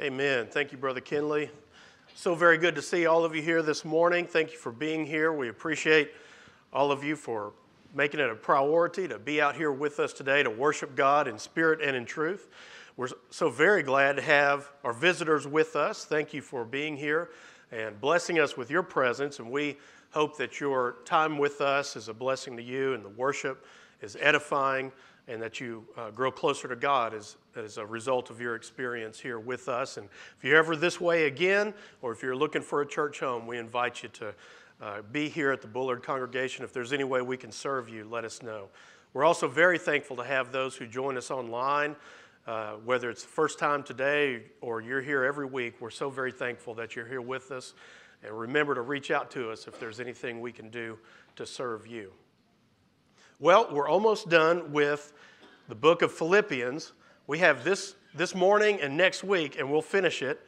Amen. Thank you, Brother Kinley. So very good to see all of you here this morning. Thank you for being here. We appreciate all of you for making it a priority to be out here with us today to worship God in spirit and in truth. We're so very glad to have our visitors with us. Thank you for being here and blessing us with your presence. And we hope that your time with us is a blessing to you and the worship is edifying and that you uh, grow closer to God as, as a result of your experience here with us. And if you're ever this way again, or if you're looking for a church home, we invite you to uh, be here at the Bullard congregation. If there's any way we can serve you, let us know. We're also very thankful to have those who join us online. Uh, whether it's the first time today or you're here every week, we're so very thankful that you're here with us. And remember to reach out to us if there's anything we can do to serve you. Well, we're almost done with the book of Philippians. We have this this morning and next week, and we'll finish it.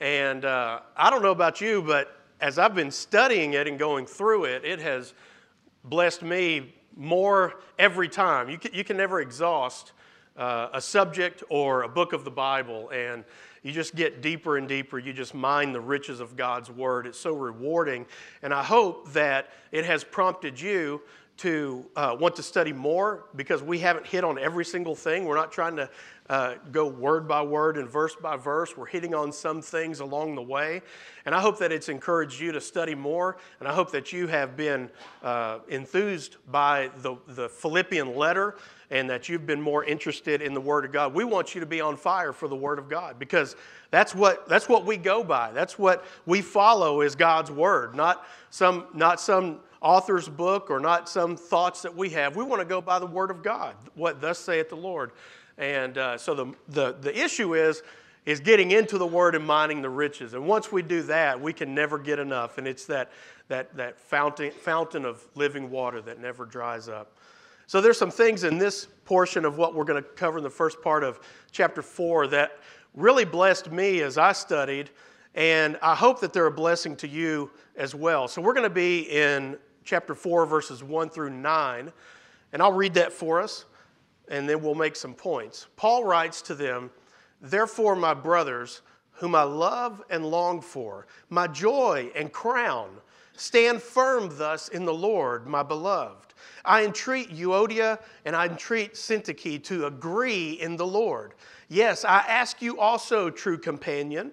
And uh, I don't know about you, but as I've been studying it and going through it, it has blessed me more every time. You can, you can never exhaust uh, a subject or a book of the Bible, and you just get deeper and deeper. You just mine the riches of God's Word. It's so rewarding. And I hope that it has prompted you to uh, want to study more because we haven't hit on every single thing. We're not trying to uh, go word by word and verse by verse. We're hitting on some things along the way. And I hope that it's encouraged you to study more. And I hope that you have been uh, enthused by the, the Philippian letter and that you've been more interested in the Word of God. We want you to be on fire for the Word of God because that's what, that's what we go by. That's what we follow is God's Word, not some, not some author's book or not some thoughts that we have. We want to go by the Word of God, what thus saith the Lord. And uh, so the, the, the issue is, is getting into the Word and mining the riches. And once we do that, we can never get enough. And it's that, that, that fountain, fountain of living water that never dries up. So there's some things in this portion of what we're going to cover in the first part of chapter 4 that really blessed me as I studied. And I hope that they're a blessing to you as well. So we're going to be in chapter 4, verses 1 through 9. And I'll read that for us, and then we'll make some points. Paul writes to them, Therefore, my brothers, whom I love and long for, my joy and crown, stand firm thus in the Lord, my beloved. I entreat Euodia and I entreat Syntyche to agree in the Lord. Yes, I ask you also, true companion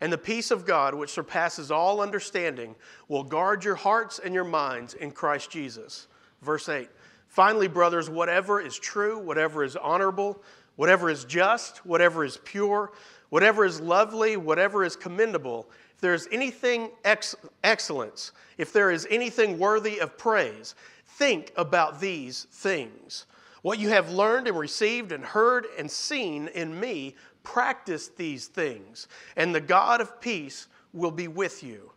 And the peace of God, which surpasses all understanding, will guard your hearts and your minds in Christ Jesus. Verse 8 Finally, brothers, whatever is true, whatever is honorable, whatever is just, whatever is pure, whatever is lovely, whatever is commendable, if there is anything ex- excellence, if there is anything worthy of praise, think about these things. What you have learned and received and heard and seen in me, Practice these things, and the God of peace will be with you.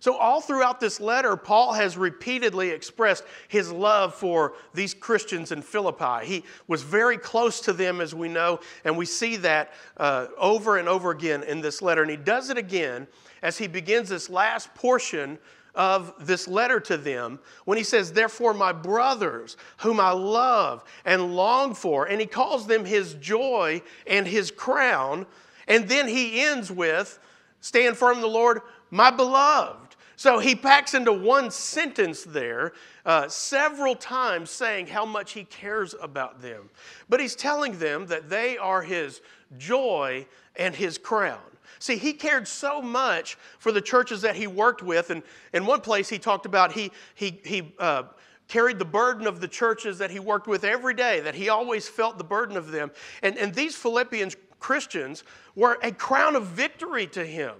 So, all throughout this letter, Paul has repeatedly expressed his love for these Christians in Philippi. He was very close to them, as we know, and we see that uh, over and over again in this letter. And he does it again as he begins this last portion of this letter to them when he says, Therefore, my brothers, whom I love and long for, and he calls them his joy and his crown. And then he ends with, Stand firm in the Lord, my beloved. So he packs into one sentence there uh, several times saying how much he cares about them. But he's telling them that they are his joy and his crown. See, he cared so much for the churches that he worked with. And in one place, he talked about he, he, he uh, carried the burden of the churches that he worked with every day, that he always felt the burden of them. And, and these Philippians Christians were a crown of victory to him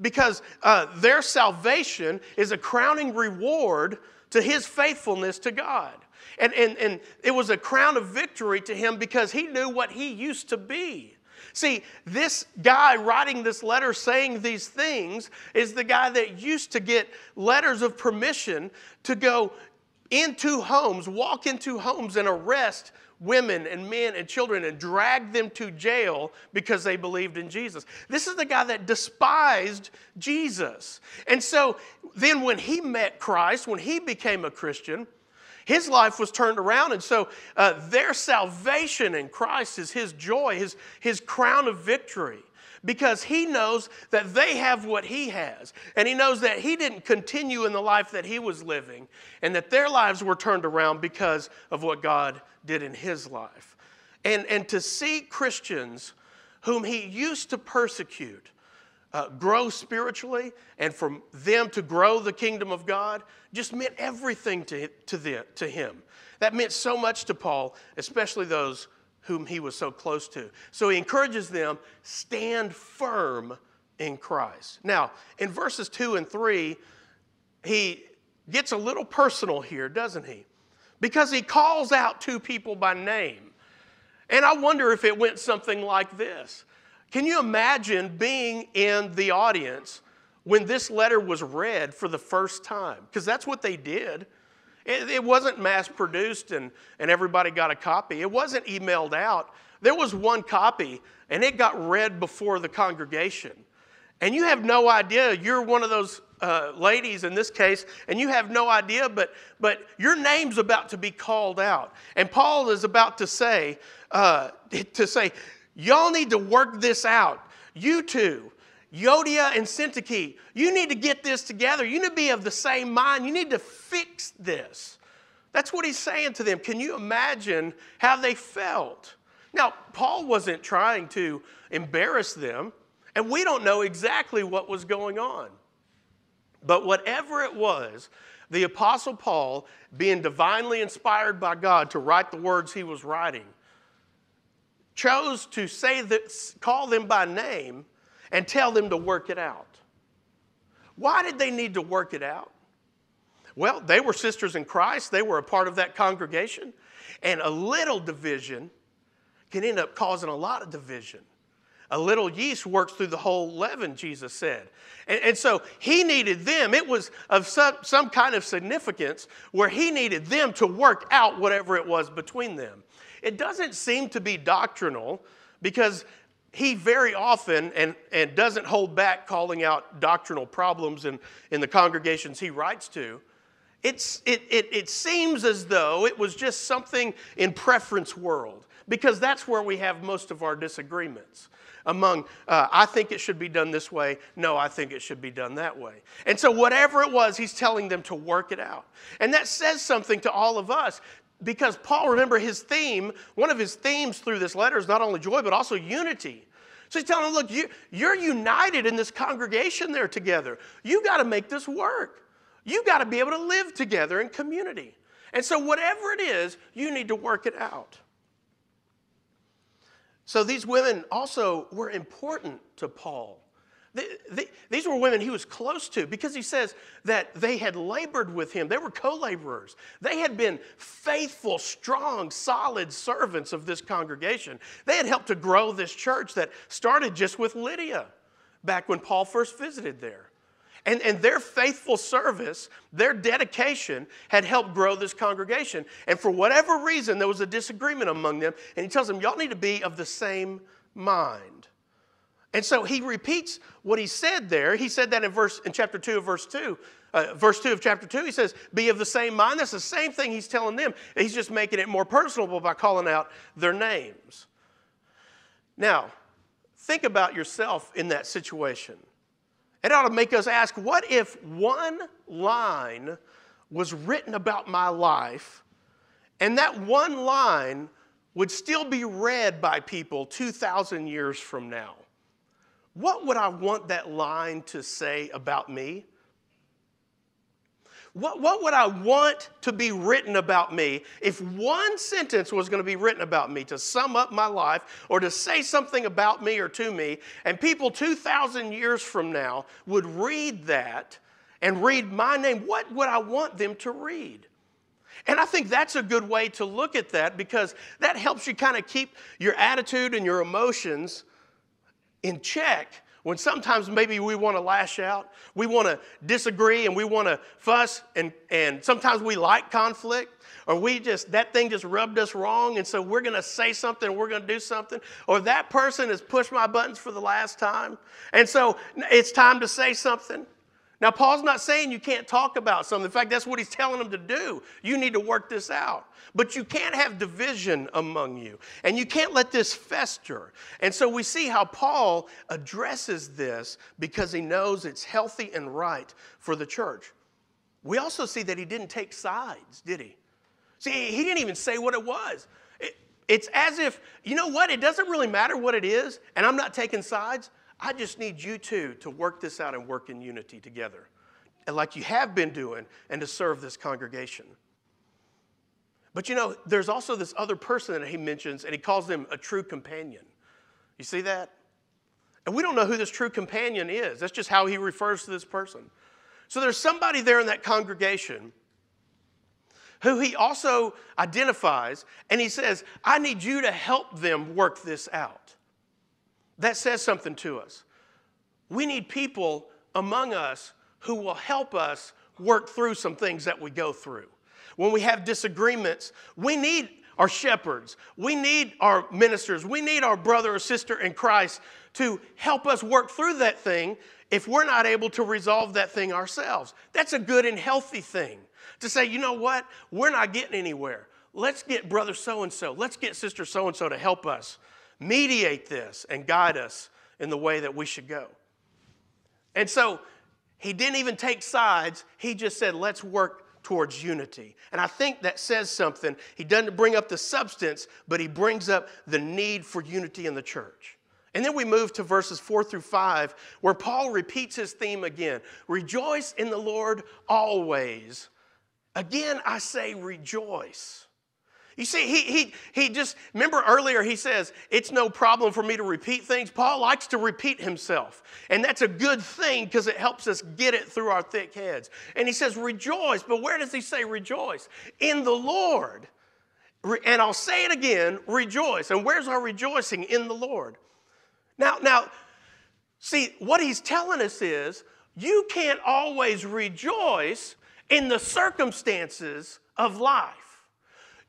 because uh, their salvation is a crowning reward to his faithfulness to God. And, and, and it was a crown of victory to him because he knew what he used to be. See, this guy writing this letter saying these things is the guy that used to get letters of permission to go into homes, walk into homes and arrest women and men and children and drag them to jail because they believed in Jesus. This is the guy that despised Jesus. And so then when he met Christ, when he became a Christian, his life was turned around. And so uh, their salvation in Christ is his joy, his, his crown of victory because he knows that they have what he has. And he knows that he didn't continue in the life that he was living and that their lives were turned around because of what God did in his life. And, and to see Christians whom he used to persecute uh, grow spiritually and for them to grow the kingdom of God just meant everything to, to, the, to him. That meant so much to Paul, especially those whom he was so close to. So he encourages them stand firm in Christ. Now, in verses 2 and 3, he gets a little personal here, doesn't he? Because he calls out two people by name. And I wonder if it went something like this. Can you imagine being in the audience when this letter was read for the first time? Because that's what they did. It, it wasn't mass produced and, and everybody got a copy, it wasn't emailed out. There was one copy, and it got read before the congregation. And you have no idea, you're one of those uh, ladies in this case, and you have no idea, but, but your name's about to be called out. And Paul is about to say, uh, to say, y'all need to work this out. You two, Euodia and Syntyche, you need to get this together. You need to be of the same mind. You need to fix this. That's what he's saying to them. Can you imagine how they felt? Now, Paul wasn't trying to embarrass them, and we don't know exactly what was going on. But whatever it was, the Apostle Paul, being divinely inspired by God to write the words he was writing, chose to say that, call them by name and tell them to work it out. Why did they need to work it out? Well, they were sisters in Christ, they were a part of that congregation, and a little division can end up causing a lot of division. A little yeast works through the whole leaven, Jesus said. And, and, so he needed them. It was of some, some kind of significance where he needed them to work out whatever it was between them. It doesn't seem to be doctrinal because he very often and, and doesn't hold back calling out doctrinal problems in, in the congregations he writes to. It's, it, it, it seems as though it was just something in preference world because that's where we have most of our disagreements among uh, i think it should be done this way. No i think it should be done that way. And so whatever it was he's telling them to work it out. And that says something to all of us because Paul, remember his theme, one of his themes through this letter is not only joy, but also unity. So he's telling them, look, you, you're united in this congregation there together. You got to make this work. You got to be able to live together in community. And so, whatever it is, you need to work it out. So, these women also were important to Paul these were women he was close to because he says that they had labored with him. They were co laborers. They had been faithful, strong, solid servants of this congregation. They had helped to grow this church that started just with Lydia back when Paul first visited there. And, and their faithful service, their dedication had helped grow this congregation. And for whatever reason, there was a disagreement among them. And he tells them, Y'all need to be of the same mind. And so he repeats what he said there. He said that in verse in chapter 2 of verse 2. Uh, verse 2 of chapter 2, he says, Be of the same mind. That's the same thing he's telling them. He's just making it more personable by calling out their names. Now, think about yourself in that situation. It ought to make us ask what if one line was written about my life, and that one line would still be read by people 2,000 years from now? What would I want that line to say about me? What, what would I want to be written about me if one sentence was going to be written about me to sum up my life or to say something about me or to me, and people 2,000 years from now would read that and read my name? What would I want them to read? And I think that's a good way to look at that because that helps you kind of keep your attitude and your emotions in check when sometimes maybe we want to lash out, we want to disagree, and we want to fuss, and, and sometimes we like conflict, or we just, that thing just rubbed us wrong, and so we're going to say something, we're going to do something, or that person has pushed my buttons for the last time, and so it's time to say something. Now, Paul's not saying you can't talk about something. In fact, that's what he's telling them to do. You need to work this out. But you can't have division among you, and you can't let this fester. And so we see how Paul addresses this because he knows it's healthy and right for the church. We also see that he didn't take sides, did he? See, he didn't even say what it was. It, it's as if, you know what, it doesn't really matter what it is, and I'm not taking sides. I just need you two to work this out and work in unity together, and like you have been doing, and to serve this congregation. But you know, there's also this other person that he mentions, and he calls them a true companion. You see that? And we don't know who this true companion is. That's just how he refers to this person. So there's somebody there in that congregation who he also identifies, and he says, I need you to help them work this out. That says something to us. We need people among us who will help us work through some things that we go through. When we have disagreements, we need our shepherds, we need our ministers, we need our brother or sister in Christ to help us work through that thing if we're not able to resolve that thing ourselves. That's a good and healthy thing to say, you know what, we're not getting anywhere. Let's get brother so and so, let's get sister so and so to help us mediate this and guide us in the way that we should go. And so he didn't even take sides, he just said, let's work towards unity. And I think that says something. He doesn't bring up the substance, but he brings up the need for unity in the church. And then we move to verses four through five, where Paul repeats his theme again Rejoice in the Lord always. Again, I say rejoice. You see, he, he, he just, remember earlier he says, it's no problem for me to repeat things. Paul likes to repeat himself. And that's a good thing because it helps us get it through our thick heads. And he says, rejoice. But where does he say rejoice? In the Lord. And I'll say it again, rejoice. And where's our rejoicing? In the Lord. Now, now, see, what he's telling us is you can't always rejoice in the circumstances of life.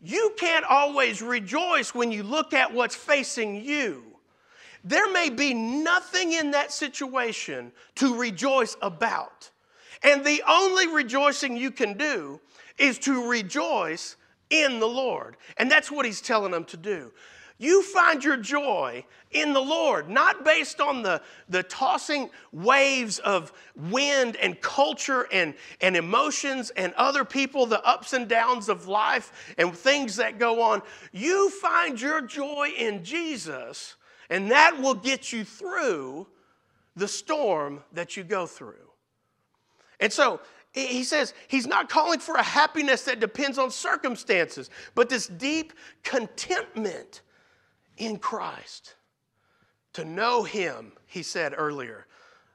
You can't always rejoice when you look at what's facing you. There may be nothing in that situation to rejoice about. And the only rejoicing you can do is to rejoice in the Lord. And that's what he's telling them to do. You find your joy in the Lord, not based on the, the tossing waves of wind and culture and, and emotions and other people, the ups and downs of life and things that go on. You find your joy in Jesus, and that will get you through the storm that you go through. And so he says he's not calling for a happiness that depends on circumstances, but this deep contentment in Christ. To know Him, he said earlier,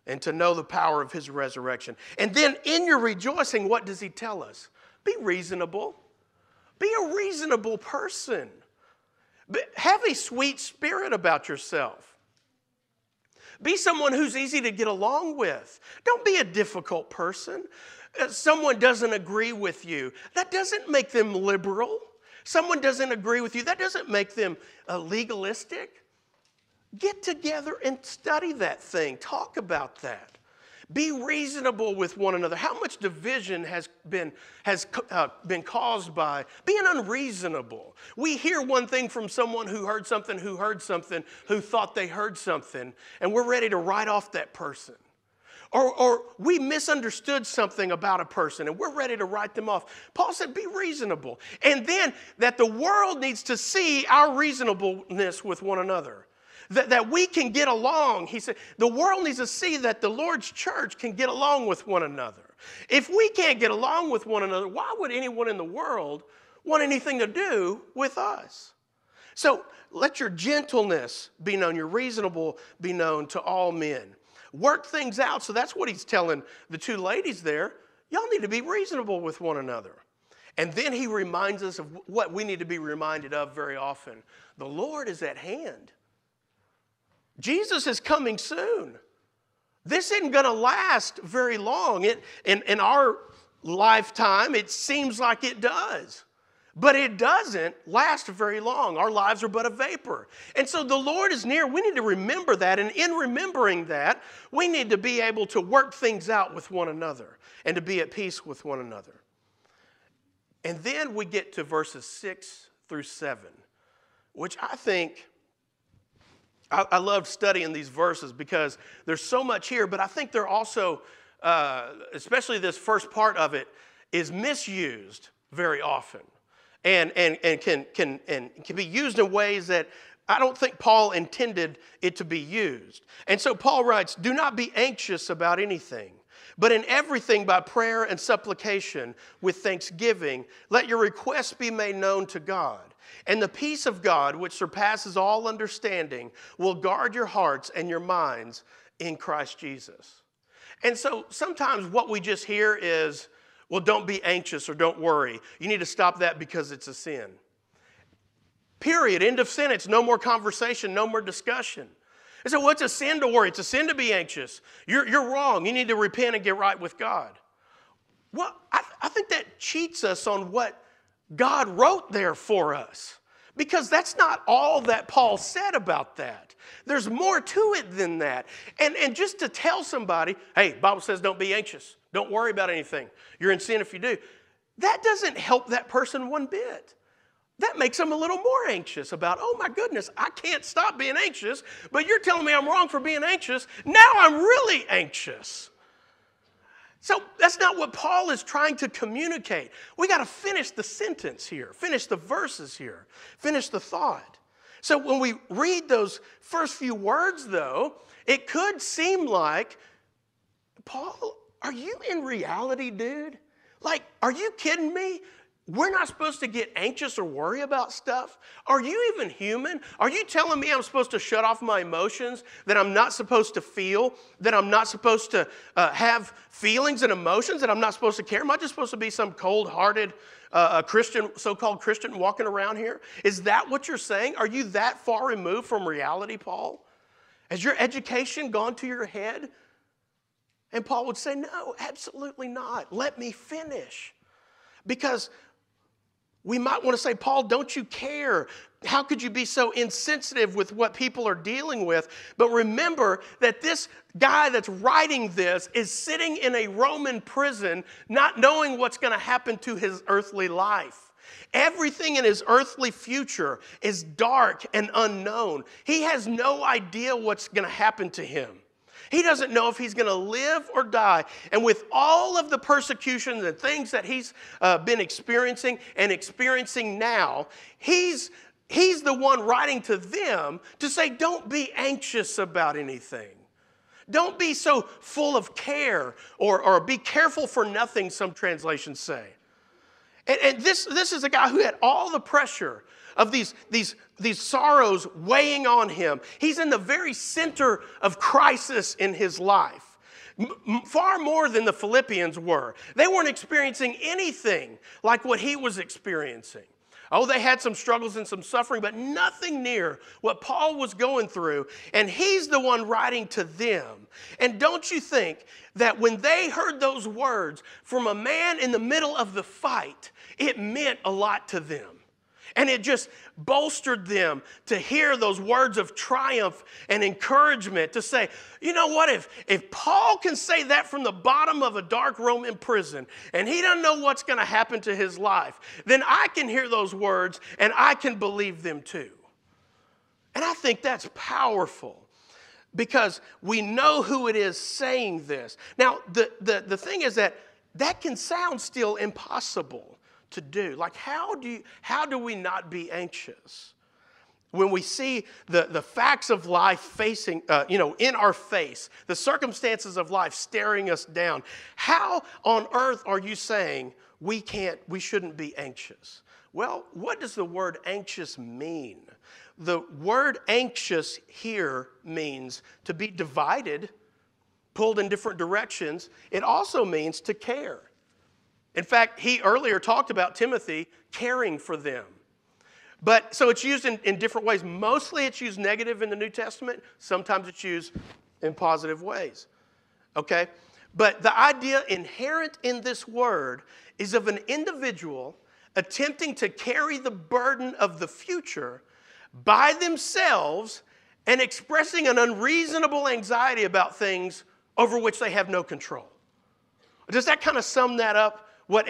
and to know the power of His resurrection. And then in your rejoicing, what does He tell us? Be reasonable. Be a reasonable person. Have a sweet spirit about yourself. Be someone who's easy to get along with. Don't be a difficult person. Uh, someone doesn't agree with you. That doesn't make them liberal. Someone doesn't agree with you, that doesn't make them uh, legalistic. Get together and study that thing, talk about that. Be reasonable with one another. How much division has been, has, uh, been caused by being unreasonable? We hear one thing from someone who heard something, who heard something, who thought they heard something, and we're ready to write off that person. Or, or we misunderstood something about a person and we're ready to write them off. Paul said, be reasonable. And then that the world needs to see our reasonableness with one another. That, that we can get along. He said, the world needs to see that the Lord's church can get along with one another. If we can't get along with one another, why would anyone in the world want anything to do with us? So let your gentleness be known, your reasonable be known to all men work things out. So that's what he's telling the two ladies there. Y'all need to be reasonable with one another. And then he reminds us of what we need to be reminded of very often the Lord is at hand. Jesus is coming soon. This isn't going to last very long. It, in, in our lifetime, it seems like it does. But it doesn't last very long. Our lives are but a vapor. And so the Lord is near. We need to remember that. And in remembering that, we need to be able to work things out with one another and to be at peace with one another. And then we get to verses 6 through 7, which I think I, I love studying these verses because there's so much here, but I think they're also, uh, especially this first part of it, is misused very often and, and, and, can, can, and can be used in ways that I don't think Paul intended it to be used. And so Paul writes, Do not be anxious about anything, but in everything by prayer and supplication with thanksgiving, let your requests be made known to God. And the peace of God, which surpasses all understanding, will guard your hearts and your minds in Christ Jesus. And so sometimes what we just hear is, well, don't be anxious or don't worry. You need to stop that because it's a sin. Period. End of sentence. No more conversation, no more discussion. And so, what's a sin to worry? It's a sin to be anxious. You're, you're wrong. You need to repent and get right with God. Well, I, I think that cheats us on what God wrote there for us. Because that's not all that Paul said about that. There's more to it than that. And, and just to tell somebody, hey, Bible says don't be anxious. Don't worry about anything. You're in sin if you do. That doesn't help that person one bit. That makes them a little more anxious about, oh my goodness, I can't stop being anxious, but you're telling me I'm wrong for being anxious. Now I'm really anxious. So that's not what Paul is trying to communicate. We got to finish the sentence here, finish the verses here, finish the thought. So when we read those first few words, though, it could seem like, Paul, are you in reality, dude? Like, are you kidding me? We're not supposed to get anxious or worry about stuff. Are you even human? Are you telling me I'm supposed to shut off my emotions, that I'm not supposed to feel, that I'm not supposed to uh, have feelings and emotions, that I'm not supposed to care? Am I just supposed to be some cold hearted uh, Christian, so called Christian, walking around here? Is that what you're saying? Are you that far removed from reality, Paul? Has your education gone to your head and Paul would say, No, absolutely not. Let me finish. Because we might want to say, Paul, don't you care? How could you be so insensitive with what people are dealing with? But remember that this guy that's writing this is sitting in a Roman prison, not knowing what's going to happen to his earthly life. Everything in his earthly future is dark and unknown. He has no idea what's going to happen to him. He doesn't know if he's going to live or die. And with all of the persecutions and things that he's uh, been experiencing and experiencing now, he's, he's the one writing to them to say, don't be anxious about anything. Don't be so full of care or, or be careful for nothing, some translations say. And, and this, this is a guy who had all the pressure of these, these, these sorrows weighing on him. He's in the very center of crisis in his life. far more than the Philippians were. They weren't experiencing anything like what he was experiencing. Oh, they had some struggles and some suffering, but nothing near what Paul was going through. And he's the one writing to them. And don't you think that when they heard those words from a man in the middle of the fight, it meant a lot to them? And it just bolstered them to hear those words of triumph and encouragement to say, you know what, if, if Paul can say that from the bottom of a dark Roman prison and he doesn't know what's going to happen to his life, then I can hear those words and I can believe them too. And I think that's powerful because we know who it is saying this. Now, the, the, the thing is that that can sound still impossible to do. Like, how do, you, how do we not be anxious? When we see the, the facts of life facing, uh, you know, in our face, the circumstances of life staring us down, how on earth are you saying we can't, we shouldn't be anxious? Well, what does the word anxious mean? The word anxious here means to be divided, pulled in different directions. It also means to care. In fact, he earlier talked about Timothy caring for them. But so it's used in, in different ways. Mostly it's used negative in the New Testament, sometimes it's used in positive ways. Okay? But the idea inherent in this word is of an individual attempting to carry the burden of the future by themselves and expressing an unreasonable anxiety about things over which they have no control. Does that kind of sum that up? What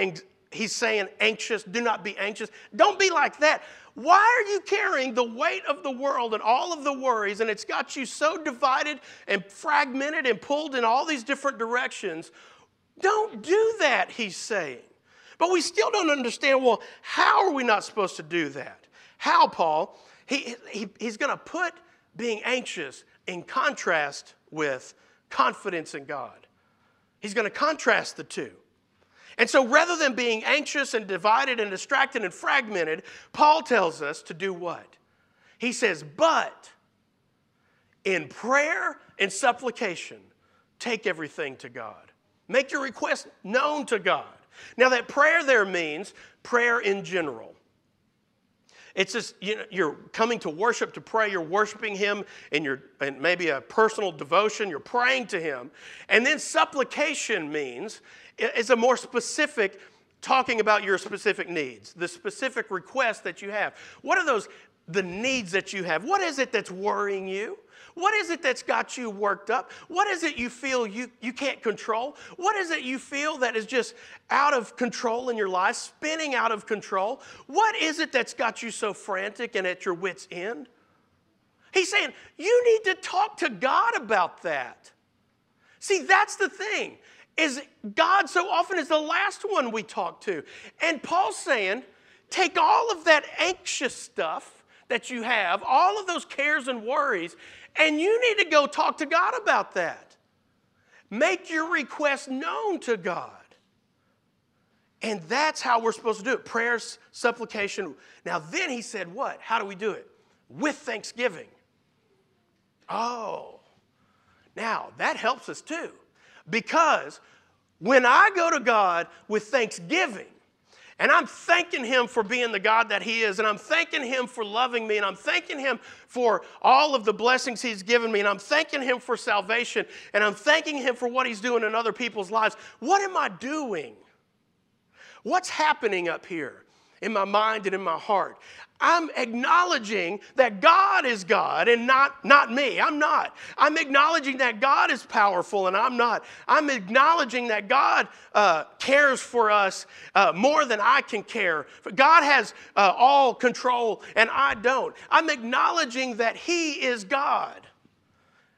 he's saying, anxious, do not be anxious. Don't be like that. Why are you carrying the weight of the world and all of the worries, and it's got you so divided and fragmented and pulled in all these different directions? Don't do that, he's saying. But we still don't understand well, how are we not supposed to do that? How, Paul? He, he, he's going to put being anxious in contrast with confidence in God. He's going to contrast the two. And so rather than being anxious and divided and distracted and fragmented, Paul tells us to do what? He says, but in prayer and supplication, take everything to God. Make your request known to God. Now, that prayer there means prayer in general. It's just, you know, you're coming to worship to pray, you're worshiping Him in your, and maybe a personal devotion, you're praying to Him. And then supplication means, it's a more specific, talking about your specific needs, the specific requests that you have. What are those, the needs that you have? What is it that's worrying you? What is it that's got you worked up? What is it you feel you, you can't control? What is it you feel that is just out of control in your life, spinning out of control? What is it that's got you so frantic and at your wits' end? He's saying, you need to talk to God about that. See, that's the thing, is God so often is the last one we talk to. And Paul's saying, take all of that anxious stuff that you have, all of those cares and worries, and you need to go talk to God about that. Make your request known to God. And that's how we're supposed to do it prayers, supplication. Now, then he said, What? How do we do it? With thanksgiving. Oh, now that helps us too. Because when I go to God with thanksgiving, and I'm thanking him for being the God that he is. And I'm thanking him for loving me. And I'm thanking him for all of the blessings he's given me. And I'm thanking him for salvation. And I'm thanking him for what he's doing in other people's lives. What am I doing? What's happening up here in my mind and in my heart? I'm acknowledging that God is God and not, not me. I'm not. I'm acknowledging that God is powerful and I'm not. I'm acknowledging that God uh, cares for us uh, more than I can care. God has uh, all control and I don't. I'm acknowledging that He is God.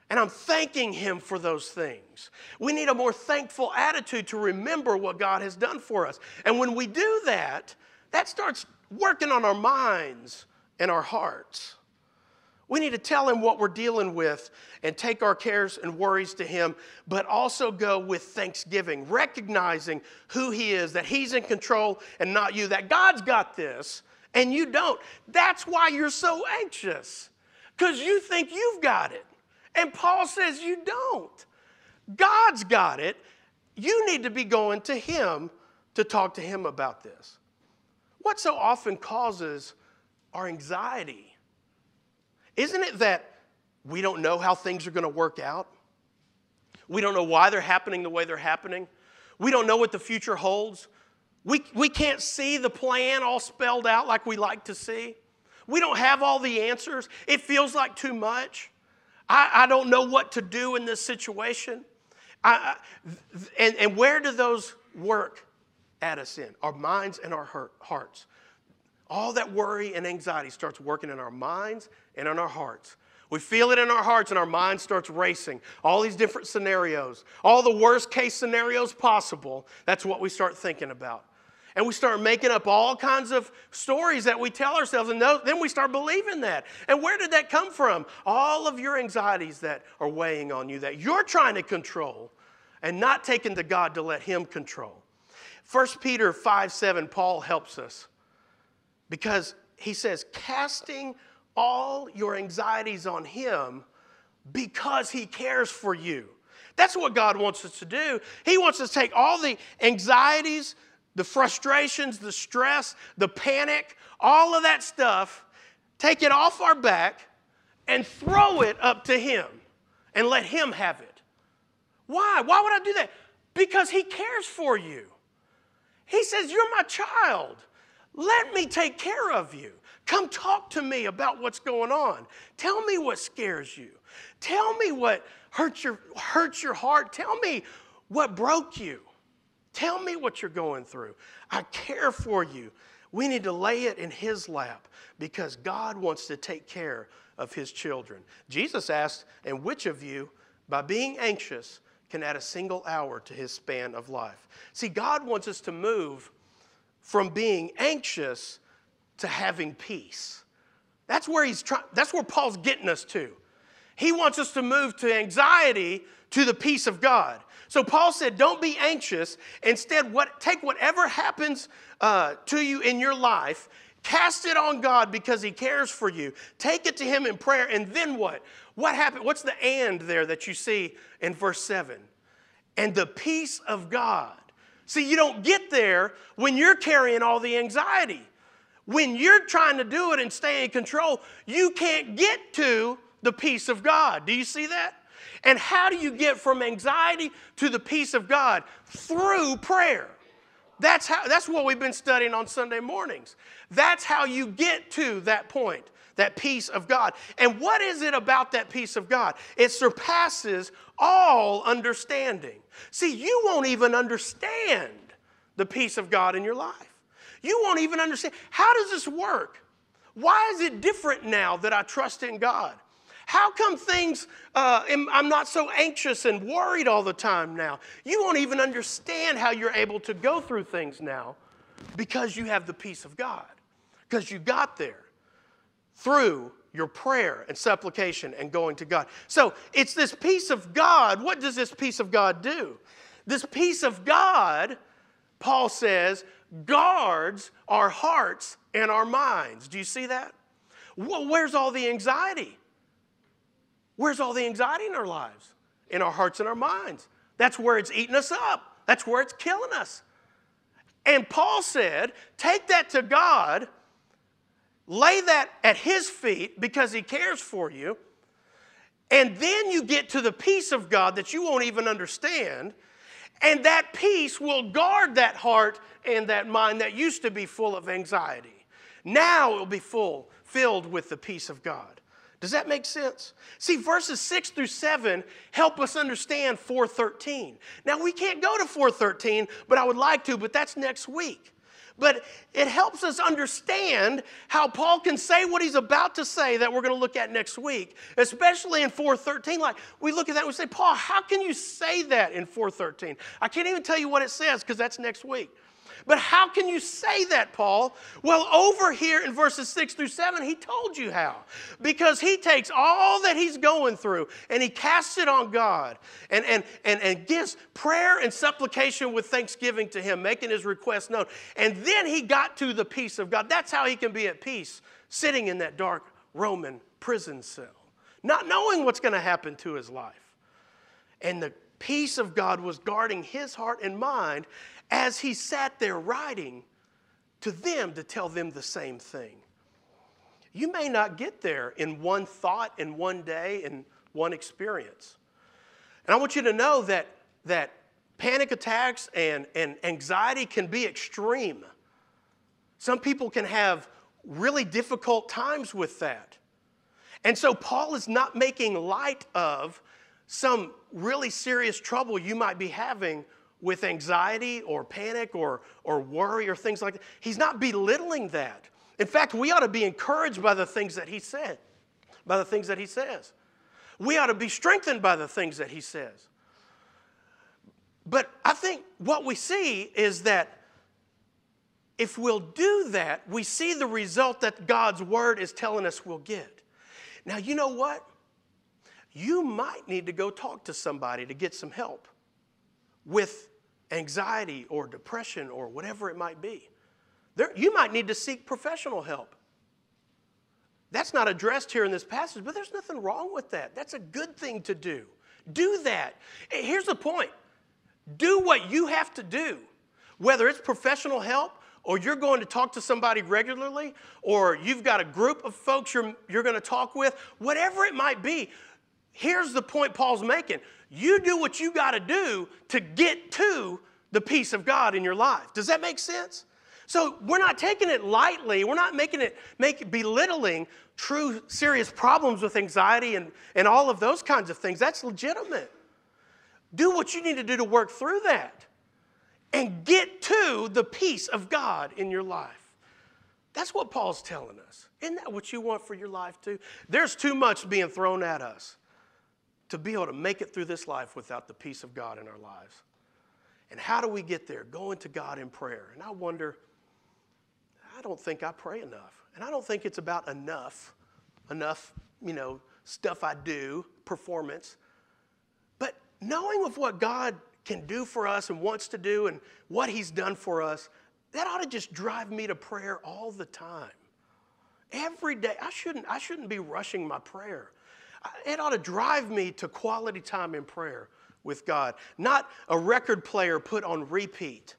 And I'm thanking Him for those things. We need a more thankful attitude to remember what God has done for us. And when we do that, that starts working on our minds and our hearts. We need to tell him what we're dealing with and take our cares and worries to him, but also go with thanksgiving, recognizing who he is, that he's in control and not you, that God's got this and you don't. That's why you're so anxious, because you think you've got it. And Paul says you don't. God's got it. You need to be going to him to talk to him about this. What so often causes our anxiety? Isn't it that we don't know how things are going to work out? We don't know why they're happening the way they're happening. We don't know what the future holds. We, we can't see the plan all spelled out like we like to see. We don't have all the answers. It feels like too much. I, I don't know what to do in this situation. I, I, and, and where do those work? At us in, our minds and our hearts. All that worry and anxiety starts working in our minds and in our hearts. We feel it in our hearts and our mind starts racing. All these different scenarios, all the worst case scenarios possible, that's what we start thinking about. And we start making up all kinds of stories that we tell ourselves, and then we start believing that. And where did that come from? All of your anxieties that are weighing on you that you're trying to control and not taking to God to let Him control. 1 Peter 5 7, Paul helps us because he says, casting all your anxieties on him because he cares for you. That's what God wants us to do. He wants us to take all the anxieties, the frustrations, the stress, the panic, all of that stuff, take it off our back and throw it up to Him and let Him have it. Why? Why would I do that? Because He cares for you. He says, You're my child. Let me take care of you. Come talk to me about what's going on. Tell me what scares you. Tell me what hurts your, hurts your heart. Tell me what broke you. Tell me what you're going through. I care for you. We need to lay it in His lap because God wants to take care of His children. Jesus asked, And which of you, by being anxious, can add a single hour to his span of life? See, God wants us to move from being anxious to having peace. That's where he's trying, that's where Paul's getting us to. He wants us to move to anxiety to the peace of God. So Paul said, don't be anxious. Instead, what, take whatever happens uh, to you in your life, cast it on God because he cares for you. Take it to him in prayer. And then what? What happened? What's the and there that you see in verse 7? And the peace of God. See, you don't get there when you're carrying all the anxiety. When you're trying to do it and stay in control, you can't get to the peace of God. Do you see that? And how do you get from anxiety to the peace of God? Through prayer. That's, how, that's what we've been studying on Sunday mornings. That's how you get to that point, that peace of God. And what is it about that peace of God? It surpasses all understanding. See, you won't even understand the peace of God in your life. You won't even understand. How does this work? Why is it different now that I trust in God? How come things, uh, I'm not so anxious and worried all the time now? You won't even understand how you're able to go through things now because you have the peace of God, because you got there through your prayer and supplication and going to God. So it's this peace of God. What does this peace of God do? This peace of God, Paul says, guards our hearts and our minds. Do you see that? Where's all the anxiety? Where's all the anxiety in our lives? In our hearts and our minds. That's where it's eating us up. That's where it's killing us. And Paul said, take that to God, lay that at His feet because He cares for you, and then you get to the peace of God that you won't even understand, and that peace will guard that heart and that mind that used to be full of anxiety. Now it will be full, filled with the peace of God. Does that make sense? See, verses 6 through 7 help us understand 413. Now, we can't go to 413, but I would like to, but that's next week. But it helps us understand how Paul can say what he's about to say that we're going to look at next week, especially in 413. Like, we look at that and we say, Paul, how can you say that in 413? I can't even tell you what it says because that's next week. But how can you say that, Paul? Well, over here in verses 6 through 7, he told you how. Because he takes all that he's going through and he casts it on God and, and, and, and gives prayer and supplication with thanksgiving to him, making his request known. And then he got to the peace of God. That's how he can be at peace, sitting in that dark Roman prison cell, not knowing what's going to happen to his life. And the peace of God was guarding his heart and mind as he sat there writing to them to tell them the same thing. You may not get there in one thought, in one day, in one experience. And I want you to know that, that panic attacks and, and anxiety can be extreme. Some people can have really difficult times with that. And so Paul is not making light of some really serious trouble you might be having with anxiety or panic or, or worry or things like that. He's not belittling that. In fact, we ought to be encouraged by the things that he said, by the things that he says. We ought to be strengthened by the things that he says. But I think what we see is that if we'll do that, we see the result that God's word is telling us we'll get. Now, you know what? You might need to go talk to somebody to get some help with anxiety or depression or whatever it might be. There, you might need to seek professional help. That's not addressed here in this passage, but there's nothing wrong with that. That's a good thing to do. Do that. Here's the point do what you have to do, whether it's professional help or you're going to talk to somebody regularly, or you've got a group of folks you're, you're going to talk with, whatever it might be, here's the point Paul's making. You do what you got to do to get to the peace of God in your life. Does that make sense? So we're not taking it lightly. We're not making it make belittling true serious problems with anxiety and, and all of those kinds of things. That's legitimate. Do what you need to do to work through that and get to the peace of God in your life. That's what Paul's telling us. Isn't that what you want for your life too? There's too much being thrown at us to be able to make it through this life without the peace of God in our lives. And how do we get there? Going to God in prayer. And I wonder, I don't think I pray enough. And I don't think it's about enough, enough, you know, stuff I do, performance. But knowing of what God can do for us and wants to do and what He's done for us, that ought to just drive me to prayer all the time. Every day. I shouldn't, I shouldn't be rushing my prayer. It ought to drive me to quality time in prayer with God, not a record player put on repeat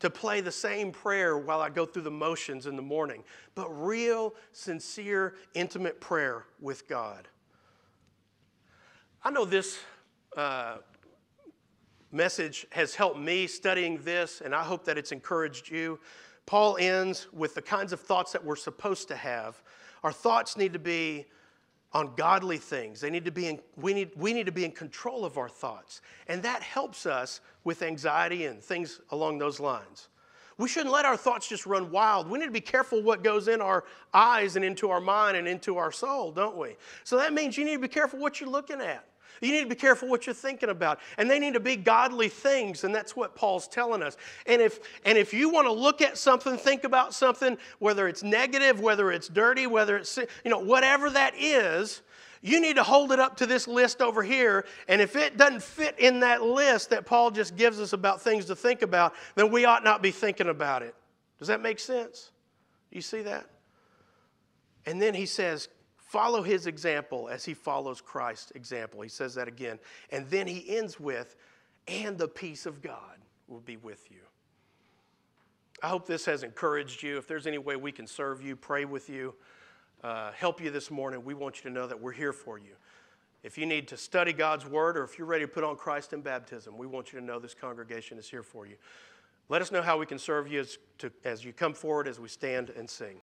to play the same prayer while I go through the motions in the morning, but real, sincere, intimate prayer with God. I know this uh, message has helped me studying this, and I hope that it's encouraged you. Paul ends with the kinds of thoughts that we're supposed to have. Our thoughts need to be on godly things. They need to be in, we, need, we need to be in control of our thoughts. And that helps us with anxiety and things along those lines. We shouldn't let our thoughts just run wild. We need to be careful what goes in our eyes and into our mind and into our soul, don't we? So that means you need to be careful what you're looking at. You need to be careful what you're thinking about. And they need to be godly things, and that's what Paul's telling us. And if, and if you want to look at something, think about something, whether it's negative, whether it's dirty, whether it's, you know, whatever that is, you need to hold it up to this list over here. And if it doesn't fit in that list that Paul just gives us about things to think about, then we ought not be thinking about it. Does that make sense? You see that? And then he says, Follow his example as he follows Christ's example. He says that again. And then he ends with, and the peace of God will be with you. I hope this has encouraged you. If there's any way we can serve you, pray with you, uh, help you this morning, we want you to know that we're here for you. If you need to study God's word or if you're ready to put on Christ in baptism, we want you to know this congregation is here for you. Let us know how we can serve you as, to, as you come forward as we stand and sing.